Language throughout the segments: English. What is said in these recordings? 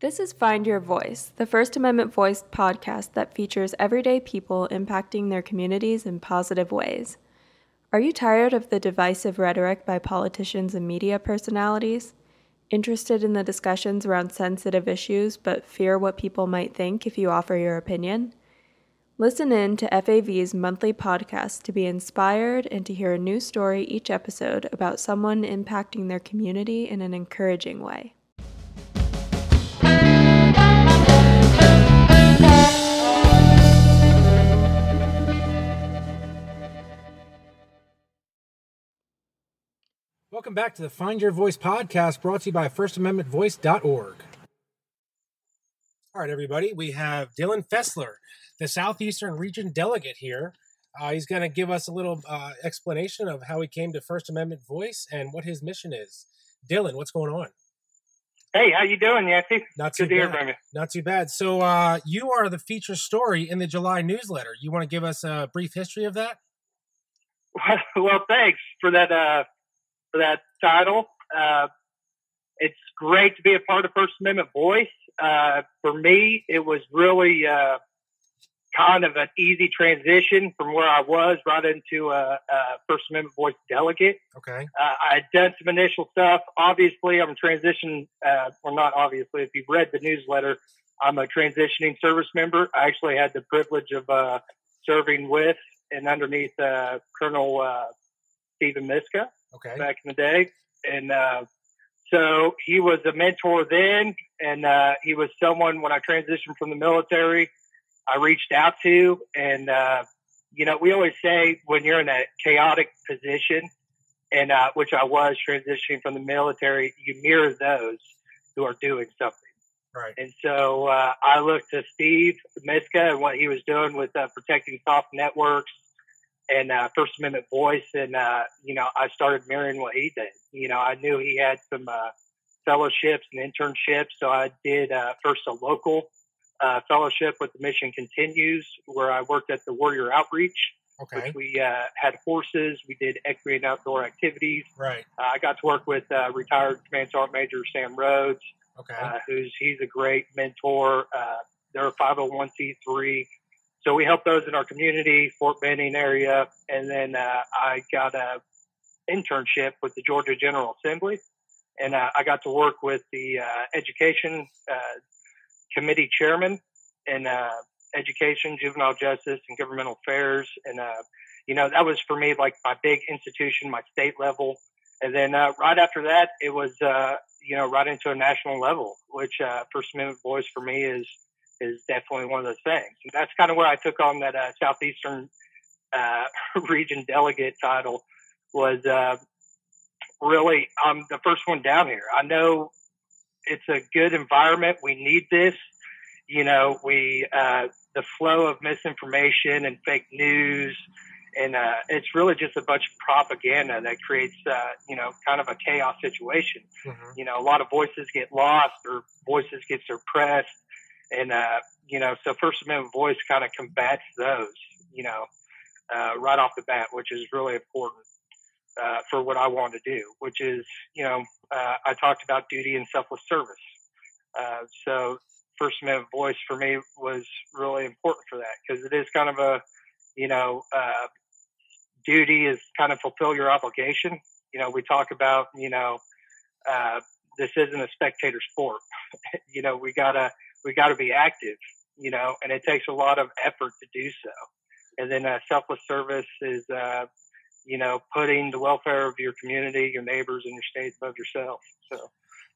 This is Find Your Voice, the First Amendment Voice podcast that features everyday people impacting their communities in positive ways. Are you tired of the divisive rhetoric by politicians and media personalities? Interested in the discussions around sensitive issues but fear what people might think if you offer your opinion? Listen in to FAV's monthly podcast to be inspired and to hear a new story each episode about someone impacting their community in an encouraging way. Welcome back to the Find Your Voice podcast brought to you by FirstAmendmentVoice.org. All right, everybody, we have Dylan Fessler, the Southeastern Region delegate here. Uh, he's going to give us a little uh, explanation of how he came to First Amendment Voice and what his mission is. Dylan, what's going on? Hey, how you doing, Yancey? Not too Good to hear bad. from you. Not too bad. So, uh, you are the feature story in the July newsletter. You want to give us a brief history of that? well, thanks for that uh, for that title. Uh, it's great to be a part of First Amendment Voice. Uh, for me, it was really uh, kind of an easy transition from where I was right into a, a First Amendment Voice delegate. Okay. Uh, I had done some initial stuff. Obviously, I'm transitioning, uh, or not obviously, if you've read the newsletter, I'm a transitioning service member. I actually had the privilege of uh, serving with and underneath uh, Colonel uh, Stephen Miska Okay. back in the day. And uh, so he was a mentor then, and uh, he was someone when I transitioned from the military, I reached out to. And, uh, you know, we always say when you're in a chaotic position, and uh, which I was transitioning from the military, you mirror those who are doing something. Right. And so uh, I looked to Steve Miska and what he was doing with uh, protecting soft networks and uh, First Amendment voice, and uh, you know I started mirroring what he did. You know I knew he had some uh, fellowships and internships, so I did uh, first a local uh, fellowship with the Mission Continues, where I worked at the Warrior Outreach, Okay. which we uh, had horses, we did equity and outdoor activities. Right. Uh, I got to work with uh, retired Command Sergeant Major Sam Rhodes Okay. uh, who's he's a great mentor. Uh, they're a 501c3. So we help those in our community, Fort Benning area, and then uh, I got a internship with the Georgia General Assembly, and uh, I got to work with the uh, education uh, committee chairman in uh, education, juvenile justice, and governmental affairs, and uh, you know that was for me like my big institution, my state level, and then right after that, it was you know right into a national level, which First Amendment voice for me is is definitely one of those things. And that's kind of where I took on that uh, southeastern uh, region delegate title. Was uh, really I'm the first one down here. I know it's a good environment. We need this. You know, we uh, the flow of misinformation and fake news and uh, it's really just a bunch of propaganda that creates, uh, you know, kind of a chaos situation. Mhm. You know, a lot of voices get lost or voices get suppressed, and uh, you know, so First Amendment voice kind of combats those, you know, uh, right off the bat, which is really important uh, for what I want to do, which is, you know, uh, I talked about duty and selfless service. Uh, so First Amendment voice for me was really important for that because it is kind of a, you know, uh, duty is kind of fulfill your obligation. You know, we talk about, you know, uh, this isn't a spectator sport. you know, we gotta we gotta be active. You know, and it takes a lot of effort to do so. And then uh, selfless service is, uh, you know, putting the welfare of your community, your neighbors, and your state above yourself. So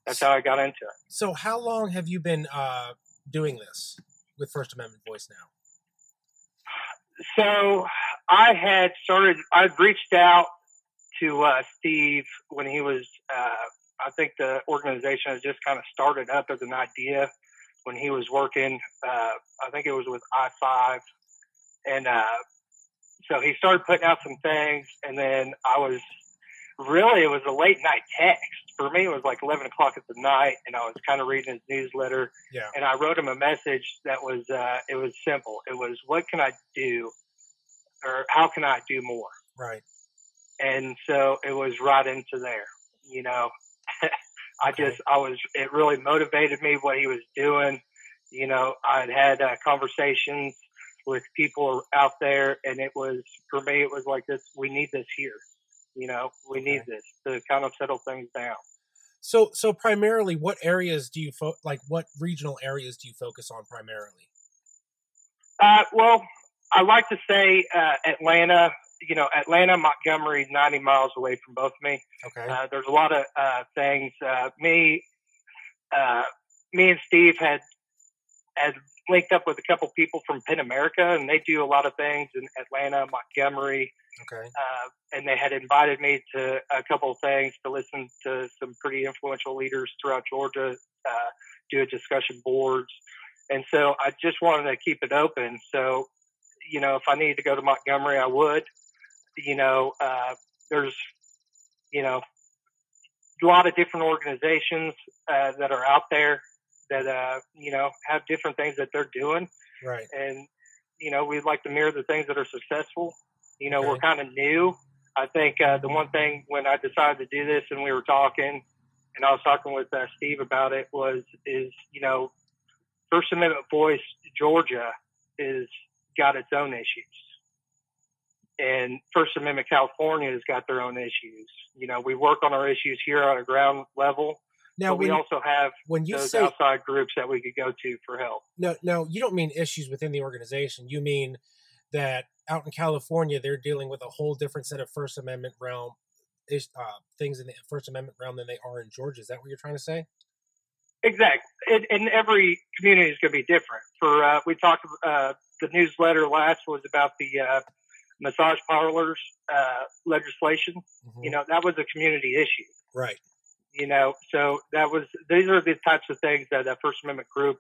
that's how I got into it. So, how long have you been uh, doing this with First Amendment Voice now? So I had started. I'd reached out to uh, Steve when he was. Uh, I think the organization has just kind of started up as an idea when he was working. Uh, I think it was with I five, and uh, so he started putting out some things, and then I was really it was a late night text for me. It was like eleven o'clock at the night, and I was kind of reading his newsletter, Yeah. and I wrote him a message that was uh, it was simple. It was what can I do, or how can I do more? Right. And so it was right into there. You know, I just, I was, it really motivated me what he was doing. You know, I'd had uh, conversations with people out there, and it was for me, it was like this. We need this here. You know, we need okay. this to kind of settle things down. So, so primarily, what areas do you fo- like? What regional areas do you focus on primarily? Uh, well, I like to say uh, Atlanta. You know, Atlanta, Montgomery, ninety miles away from both me. Okay. Uh, there's a lot of uh, things. Uh, me, uh, me and Steve had had linked up with a couple people from PEN America, and they do a lot of things in Atlanta, Montgomery. Okay. Uh, and they had invited me to a couple of things to listen to some pretty influential leaders throughout Georgia, uh, do a discussion boards. And so I just wanted to keep it open. So, you know, if I needed to go to Montgomery, I would. You know, uh, there's, you know, a lot of different organizations uh, that are out there that uh, you know have different things that they're doing. Right. And you know, we'd like to mirror the things that are successful. You know, okay. we're kind of new. I think uh, the one thing when I decided to do this and we were talking, and I was talking with uh, Steve about it was is you know, First Amendment voice Georgia is got its own issues. And First Amendment California has got their own issues. You know, we work on our issues here on a ground level, now but we also have when you those say, outside groups that we could go to for help. No, no, you don't mean issues within the organization. You mean that out in California they're dealing with a whole different set of First Amendment realm uh, things in the First Amendment realm than they are in Georgia. Is that what you're trying to say? Exactly. And, and every community is going to be different. For uh, we talked uh, the newsletter last was about the uh, massage parlors uh, legislation. Mm-hmm. You know that was a community issue. Right you know, so that was these are the types of things that a First Amendment group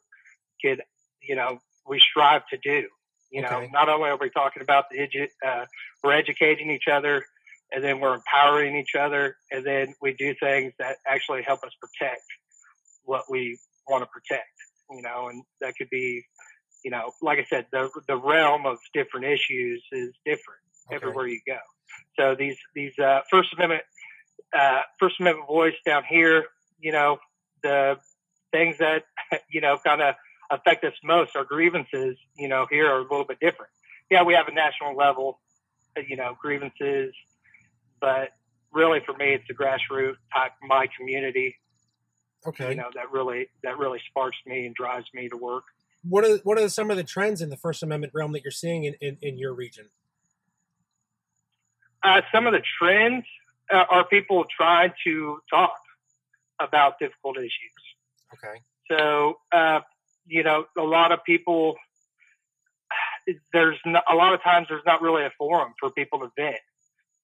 could, you know, we strive to do. You okay. know, not only are we talking about the edu- uh, we're educating each other, and then we're empowering each other, and then we do things that actually help us protect what we want to protect. You know, and that could be, you know, like I said, the the realm of different issues is different okay. everywhere you go. So these these uh, First Amendment uh, First Amendment voice down here, you know, the things that, you know, kind of affect us most, our grievances, you know, here are a little bit different. Yeah, we have a national level, uh, you know, grievances, but really for me, it's the grassroots type, my community. Okay. You know, that really, that really sparks me and drives me to work. What are, what are some of the trends in the First Amendment realm that you're seeing in, in, in your region? Uh, some of the trends, uh, are people trying to talk about difficult issues. Okay. So, uh, you know, a lot of people, there's not, a lot of times there's not really a forum for people to vent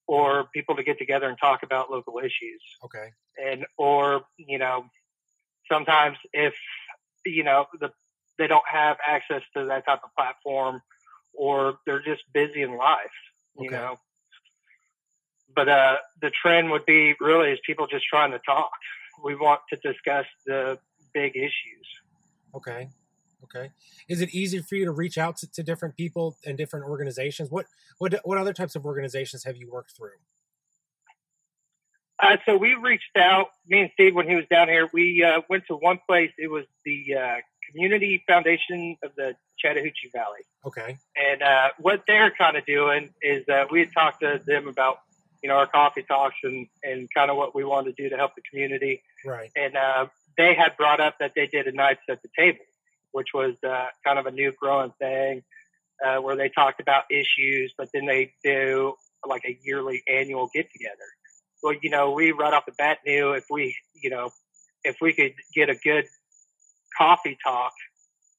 or people to get together and talk about local issues. Okay. And, or, you know, sometimes if, you know, the, they don't have access to that type of platform or they're just busy in life, you okay. know, but uh, the trend would be really is people just trying to talk. We want to discuss the big issues. Okay. Okay. Is it easy for you to reach out to, to different people and different organizations? What what what other types of organizations have you worked through? Uh, so we reached out, me and Steve, when he was down here. We uh, went to one place. It was the uh, Community Foundation of the Chattahoochee Valley. Okay. And uh, what they're kind of doing is that we had talked to them about you know, our coffee talks and, and kind of what we wanted to do to help the community. Right. And uh, they had brought up that they did a nights at the table, which was uh, kind of a new growing thing uh, where they talked about issues, but then they do like a yearly annual get together. Well, you know, we right off the bat knew if we, you know, if we could get a good coffee talk,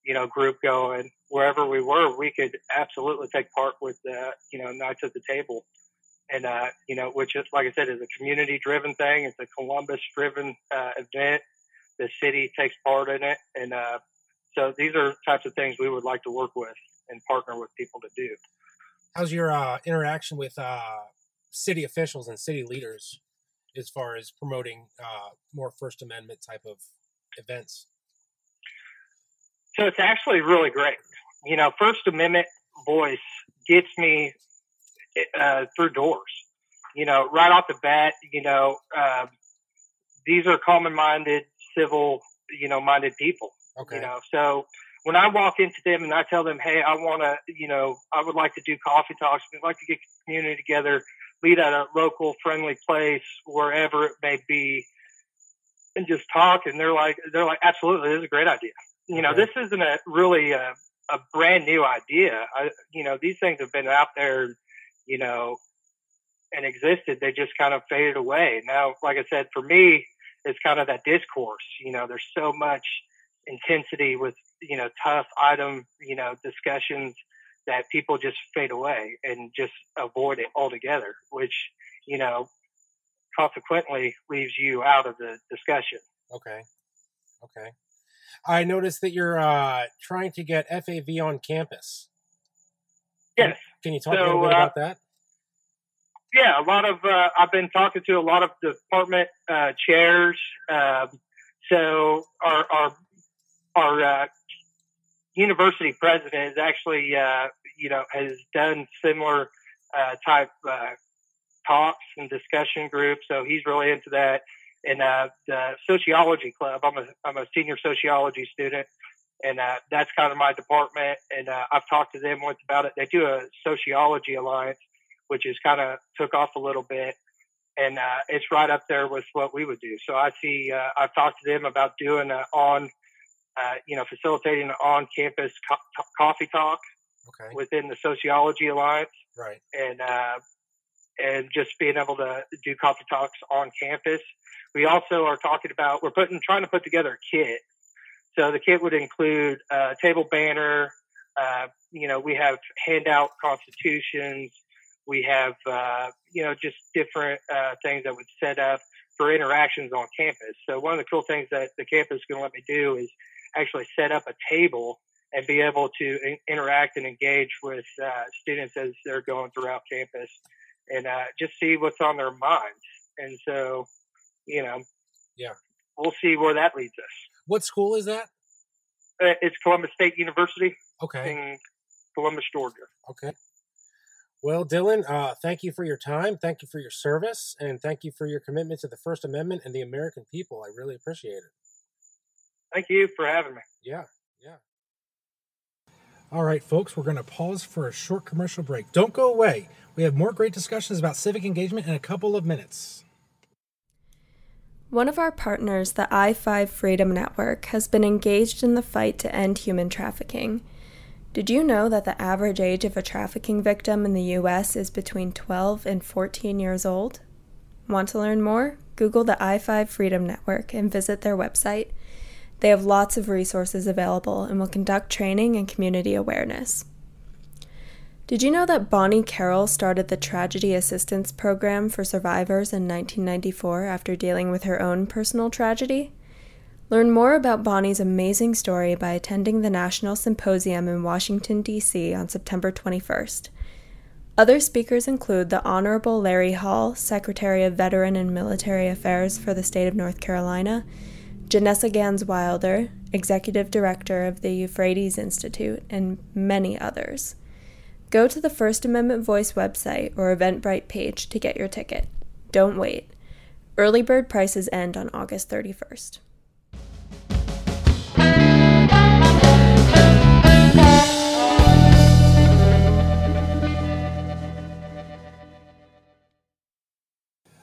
you know, group going wherever we were, we could absolutely take part with the, you know, nights at the table and uh, you know, which is like I said, is a community-driven thing. It's a Columbus-driven uh, event. The city takes part in it, and uh, so these are types of things we would like to work with and partner with people to do. How's your uh, interaction with uh, city officials and city leaders as far as promoting uh, more First Amendment type of events? So it's actually really great. You know, First Amendment voice gets me uh, through doors. You know, right off the bat, you know, uh, these are common-minded, civil, you know, minded people. Okay. You know, so when I walk into them and I tell them, hey, I want to, you know, I would like to do coffee talks. We'd like to get community together, meet at a local friendly place, wherever it may be, and just talk. And they're like, they're like, absolutely, this is a great idea. You know, Okay. this isn't a really a, a brand new idea. I, you know, these things have been out there, you know, and existed. They just kind of faded away. Now, like I said, for me, it's kind of that discourse. You know, there's so much intensity with you know tough item you know discussions that people just fade away and just avoid it altogether which you know consequently leaves you out of the discussion Okay. Okay. I noticed that you're uh, trying to get FAV on campus. yes Can you talk a little bit uh, about that? yeah a lot of uh, i've been talking to a lot of department uh, chairs um, so our our our uh, university president is actually uh, you know has done similar uh, type uh, talks and discussion groups so he's really into that and uh, the sociology club i'm a i'm a senior sociology student and uh, that's kind of my department and uh, i've talked to them once about it they do a sociology alliance which is kind of took off a little bit. And uh, it's right up there with what we would do. So I see, uh, I've talked to them about doing an on, uh, you know, facilitating an on-campus co- coffee talk Okay. within the Sociology Alliance, Right. and uh, and just being able to do coffee talks on campus. We also are talking about we're putting trying to put together a kit. So the kit would include a table banner. Uh, you know, we have handout constitutions. We have uh, you know just different uh, things that would set up for interactions on campus. So one of the cool things that the campus is going to let me do is actually set up a table and be able to in- interact and engage with uh, students as they're going throughout campus and uh, just see what's on their minds. And so, you know, Yeah. we'll see where that leads us. What school is that? Uh, It's Columbus State University Okay. in Columbus, Georgia. Okay. Well, Dylan, uh, thank you for your time. Thank you for your service. And thank you for your commitment to the First Amendment and the American people. I really appreciate it. Thank you for having me. Yeah. All right, folks, we're going to pause for a short commercial break. Don't go away. We have more great discussions about civic engagement in a couple of minutes. One of our partners, the I 5 Freedom Network, has been engaged in the fight to end human trafficking. Did you know that the average age of a trafficking victim in the U.S. is between 12 and 14 years old? Want to learn more? Google the I 5 Freedom Network and visit their website. They have lots of resources available and will conduct training and community awareness. Did you know that Bonnie Carroll started the Tragedy Assistance Program for survivors in 1994 after dealing with her own personal tragedy? Learn more about Bonnie's amazing story by attending the National Symposium in Washington, D.C. on September 21st. Other speakers include the Honorable Larry Hall, Secretary of Veteran and Military Affairs for the state of North Carolina, Janessa Gans Wilder, Executive Director of the Euphrates Institute, and many others. Go to the First Amendment Voice website or Eventbrite page to get your ticket. Don't wait. Early bird prices end on August 31st.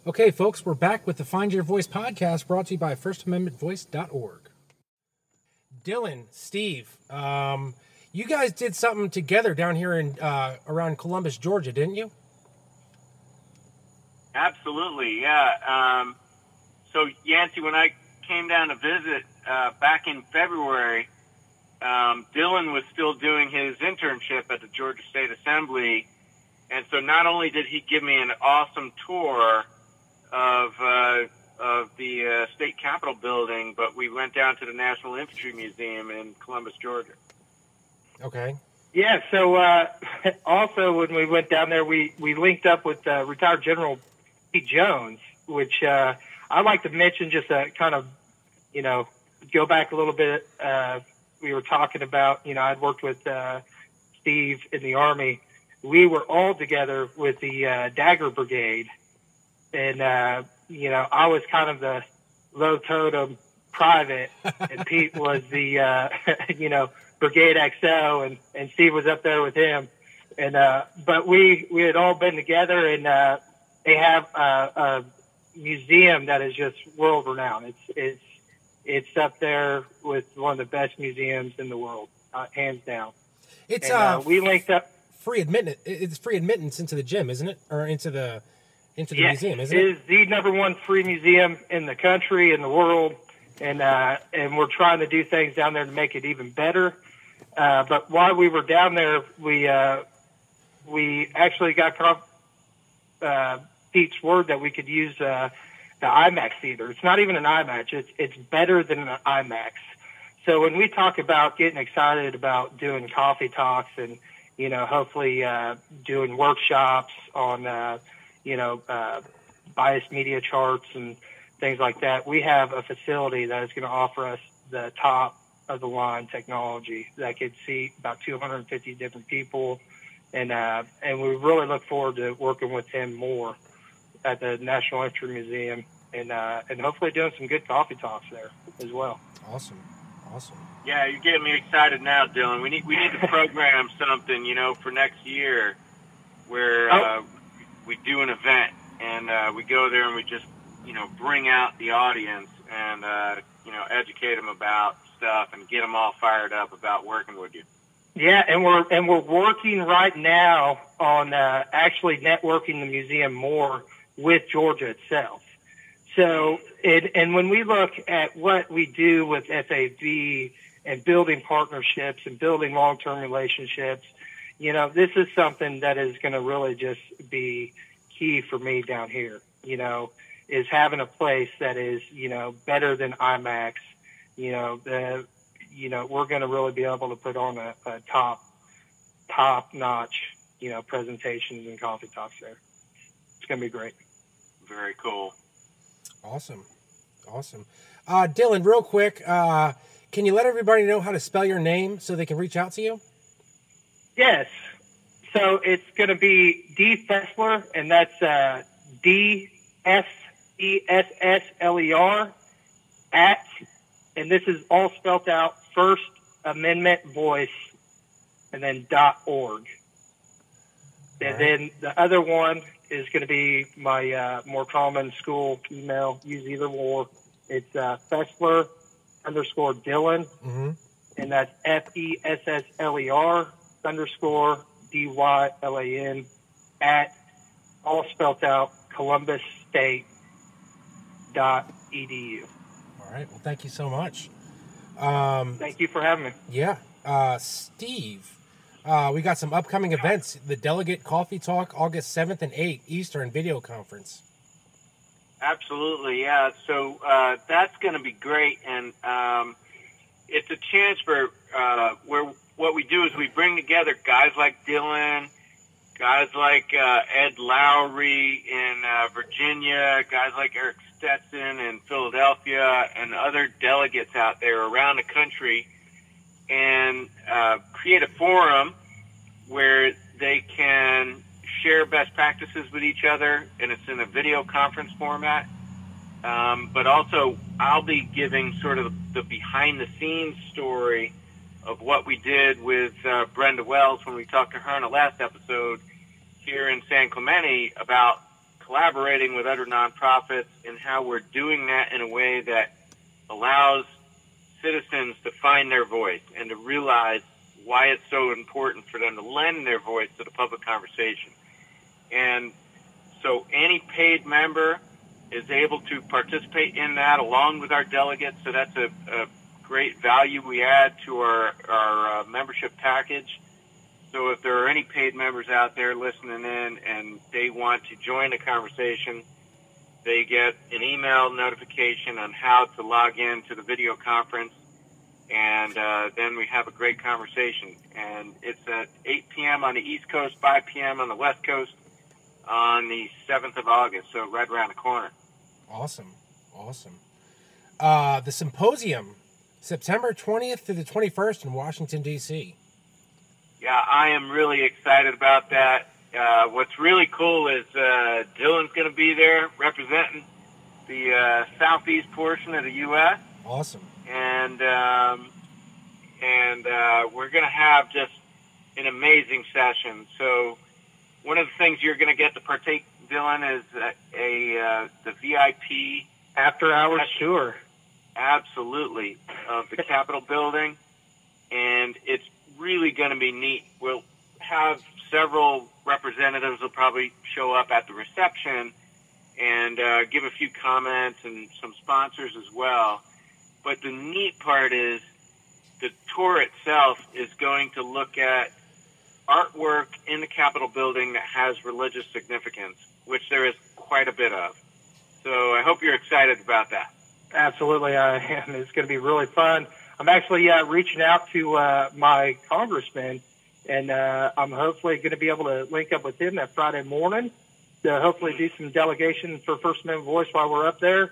Okay, folks, we're back with the Find Your Voice podcast brought to you by FirstAmendmentVoice.org. Dylan, Steve, um, you guys did something together down here in uh, around Columbus, Georgia, didn't you? Absolutely, yeah. Um, so Yancey, when I came down to visit uh, back in February, um, Dylan was still doing his internship at the Georgia State Assembly, and so not only did he give me an awesome tour of uh, of the uh, state capitol building, but we went down to the National Infantry Museum in Columbus, Georgia. Okay. Yeah. So uh, also when we went down there, we we linked up with uh, retired General Pete Jones, which uh, I'd like to mention just a kind of you know go back a little bit. Uh, we were talking about you know I'd worked with uh, Steve in the Army. We were all together with the uh, Dagger Brigade, and uh, you know I was kind of the low totem private, and Pete was the uh, you know Brigade XO, and and Steve was up there with him, and uh, but we we had all been together, and uh, they have a, a museum that is just world renowned. It's it's it's up there with one of the best museums in the world, uh, hands down. It's And, uh, uh, we linked up. free admittance. It's free admittance into the gym, isn't it? Or into the into the Yes, museum, isn't it it? is the number one free museum in the country in the world, and uh, and we're trying to do things down there to make it even better. Uh, but while we were down there, we uh, we actually got conf- uh, Pete's word that we could use uh, the IMAX theater. It's not even an IMAX; it's it's better than an IMAX. So when we talk about getting excited about doing coffee talks and you know hopefully uh, doing workshops on uh, you know uh, biased media charts and things like that, we have a facility that is going to offer us the top of the line technology that could seat about 250 different people, and uh, and we really look forward to working with him more at the National Infantry Museum and uh, and hopefully doing some good coffee talks there as well. Awesome, awesome. Yeah, you're getting me excited now, Dylan. We need we need to program something, you know, for next year, where uh, we do an event and uh, we go there and we just, you know, bring out the audience and uh, you know educate them about stuff and get them all fired up about working with you. Yeah, and we're and we're working right now on uh, actually networking the museum more with Georgia itself. So, it, and when we look at what we do with FAV and building partnerships and building long-term relationships, you know, this is something that is going to really just be key for me down here. You know, is having a place that is you know better than IMAX. You know, the you know, we're going to really be able to put on a, a top, top notch, you know, presentations and coffee talks there. It's going to be great. Very cool. Awesome. Awesome. Uh, Dylan, real quick, uh, can you let everybody know how to spell your name so they can reach out to you? Yes. So it's going to be D Fessler, and that's uh, D S E S S L E R at, and this is all spelled out First Amendment Voice, and then dot org. And right. then the other one is going to be my uh, more common school email. Use either or. It's uh, Fessler underscore Dylan, Mm-hmm. and that's F E S S L E R underscore D Y L A N at all spelled out Columbus State dot edu. All right. Well, thank you so much. Um, Thank you for having me. yeah. Uh, Steve, uh, we got some upcoming events. The Delegate Coffee Talk, August 7th and 8th, Eastern Video Conference. Absolutely, yeah. So uh, that's going to be great, and um, it's a chance for uh, where what we do is we bring together guys like Dylan, guys like uh, Ed Lowry in uh, Virginia, guys like Eric Stetson in Philadelphia, and other delegates out there around the country, and uh, create a forum where they can share best practices with each other, and it's in a video conference format. Um, but also, I'll be giving sort of the behind the scenes story of what we did with uh, Brenda Wells when we talked to her in the last episode here in San Clemente about collaborating with other nonprofits and how we're doing that in a way that allows citizens to find their voice and to realize why it's so important for them to lend their voice to the public conversation. And so any paid member is able to participate in that along with our delegates. So that's a, a great value we add to our, our uh, membership package. So if there are any paid members out there listening in and they want to join the conversation, they get an email notification on how to log in to the video conference. And uh, then we have a great conversation. And it's at 8 p.m. on the East Coast, 5 p.m. on the West Coast on the 7th of August, so right around the corner. Awesome. Awesome. Uh, the symposium, September 20th to the 21st in Washington, D.C. Yeah, I am really excited about that. Uh, what's really cool is uh, Dylan's going to be there representing the uh, southeast portion of the U.S. Awesome. And um, and uh, we're going to have just an amazing session. So one of the things you're going to get to partake, Dylan, is a, a uh, the VIP after hours tour. Absolutely, of the Capitol building, and it's really going to be neat. We'll have several representatives will probably show up at the reception and uh, give a few comments and some sponsors as well. But the neat part is the tour itself is going to look at artwork in the Capitol building that has religious significance, which there is quite a bit of. So I hope you're excited about that. Absolutely, I am. It's going to be really fun. I'm actually uh, reaching out to uh, my congressman, and uh, I'm hopefully going to be able to link up with him that Friday morning to hopefully do some delegation for First Amendment Voice while we're up there.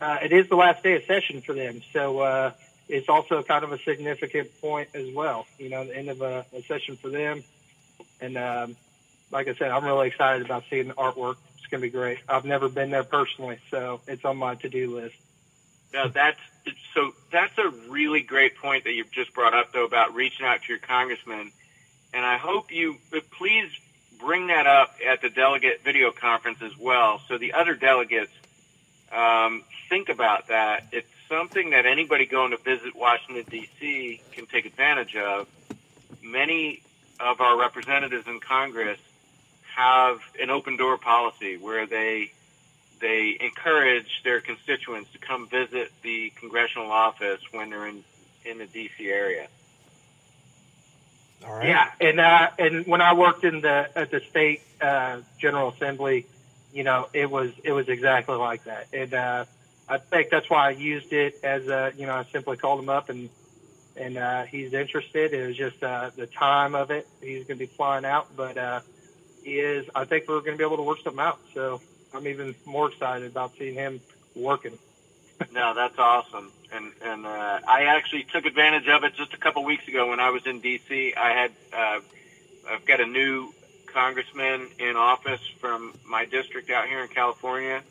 Uh, it is the last day of session for them, so uh, it's also kind of a significant point as well. You know, the end of a, a session for them, and um, like I said, I'm really excited about seeing the artwork. It's going to be great. I've never been there personally, so it's on my to-do list. No, that's so. That's a really great point that you've just brought up, though, about reaching out to your congressman. And I hope you please bring that up at the delegate video conference as well, so the other delegates um, think about that. It's something that anybody going to visit Washington, D.C. can take advantage of. Many of our representatives in Congress have an open door policy where they they encourage their constituents to come visit the congressional office when they're in in the D.C. area. All right. Yeah, and uh, and when I worked in the at the state uh, General Assembly, you know, it was it was exactly like that, and uh, I think that's why I used it as a, you know, I simply called him up and, and, uh, he's interested. It was just, uh, the time of it. He's going to be flying out, but, uh, he is, I think we're going to be able to work something out. So I'm even more excited about seeing him working. no, that's awesome. And, and, uh, I actually took advantage of it just a couple weeks ago when I was in DC. I had, uh, I've got a new congressman in office from my district out here in California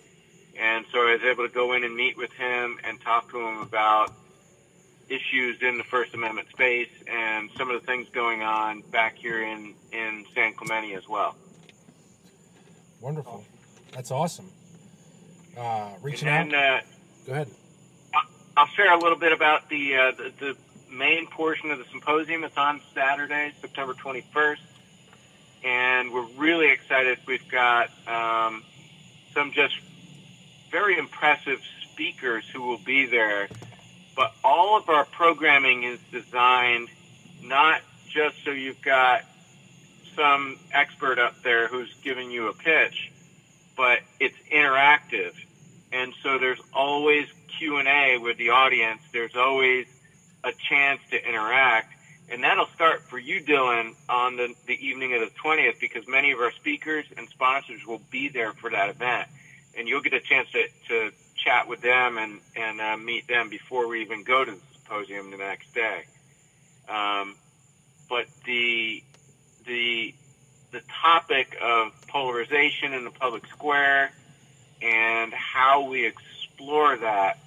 and so I was able to go in and meet with him and talk to him about issues in the First Amendment space and some of the things going on back here in, in San Clemente as well. Wonderful. That's awesome. Uh, reaching and, out. Uh, go ahead. I'll share a little bit about the, uh, the, the main portion of the symposium. It's on Saturday, September 21st, and we're really excited. We've got um, some just very impressive speakers who will be there. But all of our programming is designed not just so you've got some expert up there who's giving you a pitch, but it's interactive. And so there's always Q&A with the audience. There's always a chance to interact. And that'll start for you, Dylan, on the, the evening of the 20th because many of our speakers and sponsors will be there for that event and you'll get a chance to, to chat with them and, and uh, meet them before we even go to the symposium the next day. Um, but the, the, the topic of polarization in the public square and how we explore that,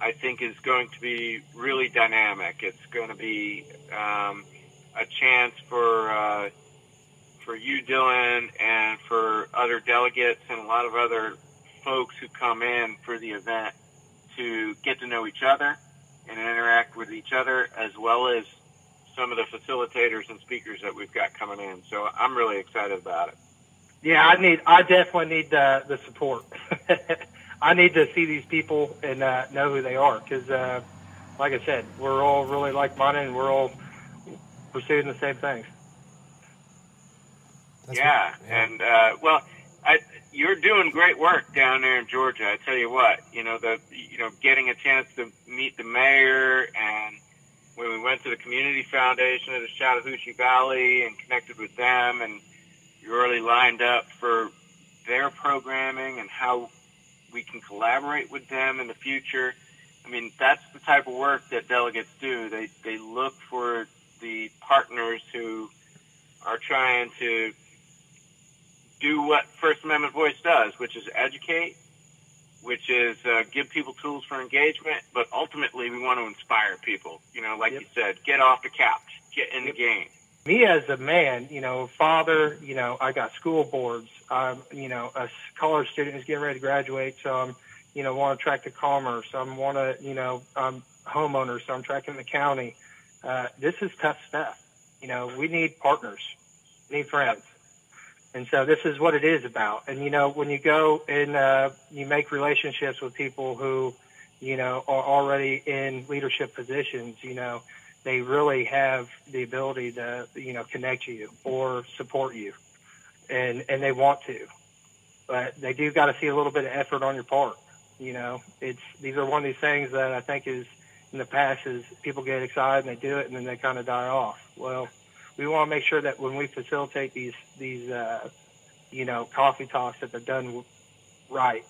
I think, is going to be really dynamic. It's going to be um, a chance for uh, for you, Dylan, and for other delegates and a lot of other folks who come in for the event to get to know each other and interact with each other, as well as some of the facilitators and speakers that we've got coming in. So I'm really excited about it. Yeah, I need. I definitely need the the support. I need to see these people and uh, know who they are because, uh, like I said, we're all really like minded and we're all pursuing the same things. yeah, what, yeah, and uh, well, I you're doing great work down there in Georgia. I tell you what, you know the you know getting a chance to meet the mayor and when we went to the community foundation of the Chattahoochee Valley and connected with them and you're really lined up for their programming and how we can collaborate with them in the future. I mean, that's the type of work that delegates do. They they look for the partners who are trying to do what First Amendment Voice does, which is educate, which is uh, give people tools for engagement, but ultimately we want to inspire people. You know, like Yep. you said, get off the couch, get in Yep. the game. me as a man, you know, father, you know, I got school boards. I'm, you know, a college student is getting ready to graduate, so I'm, you know, want to track the commerce. I'm want to, you know, I'm homeowner, so I'm tracking the county. Uh, this is tough stuff. You know, we need partners, we need friends, and so this is what it is about. And you know, when you go and uh, you make relationships with people who, you know, are already in leadership positions, you know they really have the ability to you know connect to you or support you. And and they want to. But they do got to see a little bit of effort on your part you know. It's these are one of these things that i think is in the past is people get excited and they do it and then they kind of die off. Well we want to make sure that when we facilitate these these uh you know coffee talks that they're done right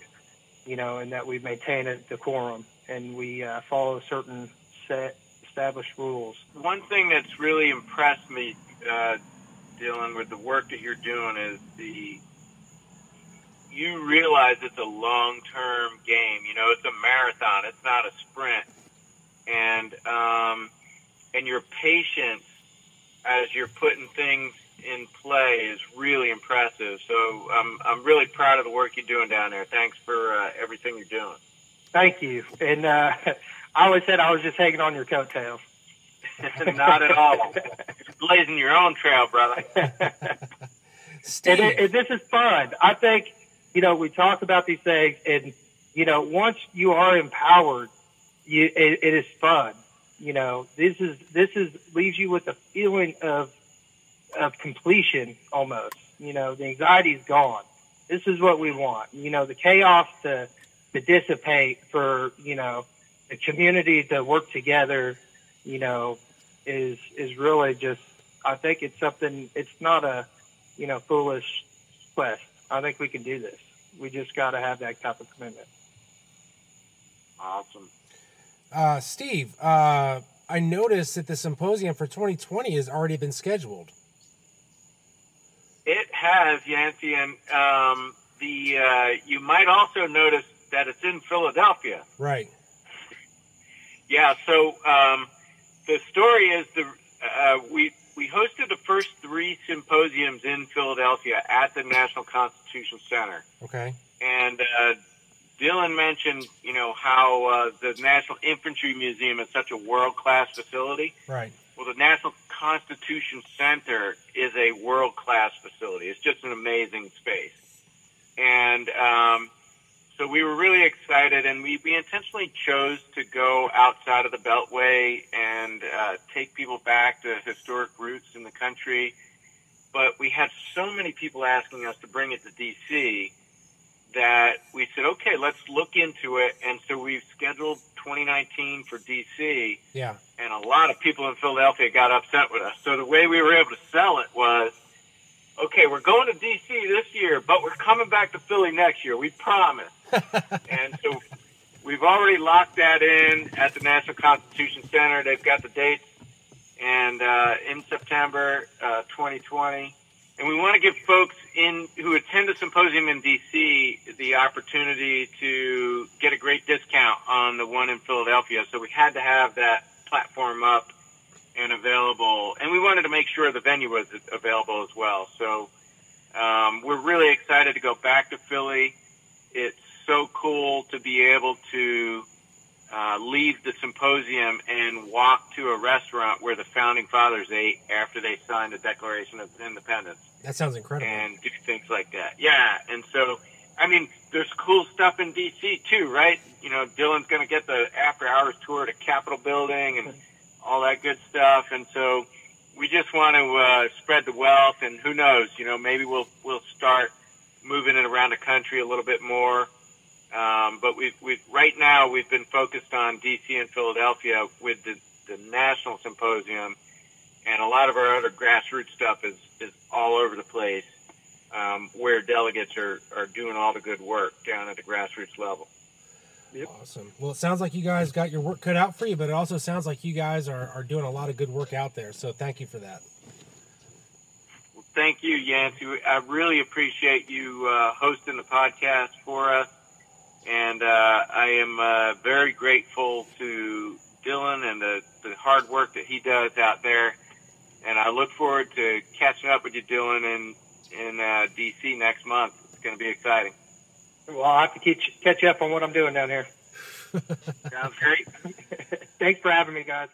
you know and that we maintain a decorum and we uh, follow certain set established rules. One thing that's really impressed me, uh, Dylan, with the work that you're doing is the you realize it's a long-term game. You know, it's a marathon. It's not a sprint, and um, and your patience as you're putting things in play is really impressive. So I'm I'm really proud of the work you're doing down there. Thanks for uh, everything you're doing. Thank you. And uh, I always said I was just hanging on your coattails. not at all. Blazing your own trail, brother. Steve, and, and this is fun. I think, you know, we talk about these things, and you know, once you are empowered, you it, it is fun. You know, this is this is leaves you with a feeling of of completion almost. You know, the anxiety is gone. This is what we want. You know, the chaos to to dissipate for you know the community to work together. You know, is is really just. I think it's something. It's not a you know, foolish quest. I think we can do this. We just got to have that type of commitment. Awesome. Uh, Steve, uh, I noticed that the symposium for 2020 has already been scheduled. It has Yancey, and um, the uh, you might also notice that it's in Philadelphia. Right. Yeah. So um, the story is the uh, we we hosted the first three symposiums in Philadelphia at the National Constitution Center, Okay. and uh, Dylan mentioned you know how uh, the National Infantry Museum is such a world class facility. Right. Well, the National Constitution Center is a world class facility. It's just an amazing space. And um, so we were really excited, and we, we intentionally chose to go outside of the Beltway and uh, take people back to historic roots in the country. But we had so many people asking us to bring it to D.C. that we said, okay, let's look into it. And so we've scheduled 2019 for D.C Yeah. and a lot of people in Philadelphia got upset with us. So the way we were able to sell it was, okay, we're going to DC this year, but we're coming back to Philly next year. We promise. and so we've already locked that in at the National Constitution Center. They've got the dates, and uh, in September uh, 2020. And we want to give folks in who attend the symposium in DC the opportunity to get a great discount on the one in Philadelphia. So we had to have that platform up and available, and we wanted to make sure the venue was available as well. So um, we're really excited to go back to Philly. It's so cool to be able to uh, leave the symposium and walk to a restaurant where the founding fathers ate after they signed the Declaration of Independence That sounds incredible. and do things like that. Yeah, and so I mean, there's cool stuff in DC too, right? You know, Dylan's going to get the after hours tour to Capitol Building and all that good stuff, and so we just want to uh, spread the wealth, and who knows, you know, maybe we'll we'll start moving it around the country a little bit more. Um, but we've, we've right now we've been focused on DC and Philadelphia with the, the national symposium, and a lot of our other grassroots stuff is, is all over the place, um, where delegates are, are doing all the good work down at the grassroots level. Yep. Awesome. Well, it sounds like you guys got your work cut out for you, but it also sounds like you guys are, are doing a lot of good work out there. So thank you for that. Well, thank you, Yancey. I really appreciate you uh, hosting the podcast for us, and uh, I am uh, very grateful to Dylan and the, the hard work that he does out there. And I look forward to catching up with you, Dylan, in in uh, DC next month. It's going to be exciting. Well, I'll have to catch, catch up on what I'm doing down here. Sounds great. Thanks for having me, guys.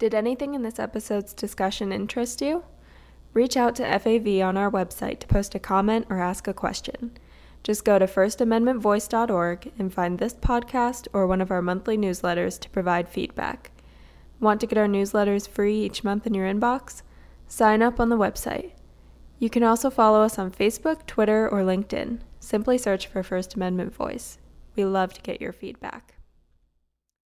Did anything in this episode's discussion interest you? Reach out to FAV on our website to post a comment or ask a question. Just go to firstamendmentvoice.org and find this podcast or one of our monthly newsletters to provide feedback. Want to get our newsletters free each month in your inbox? Sign up on the website. You can also follow us on Facebook, Twitter, or LinkedIn. Simply search for First Amendment Voice. We love to get your feedback.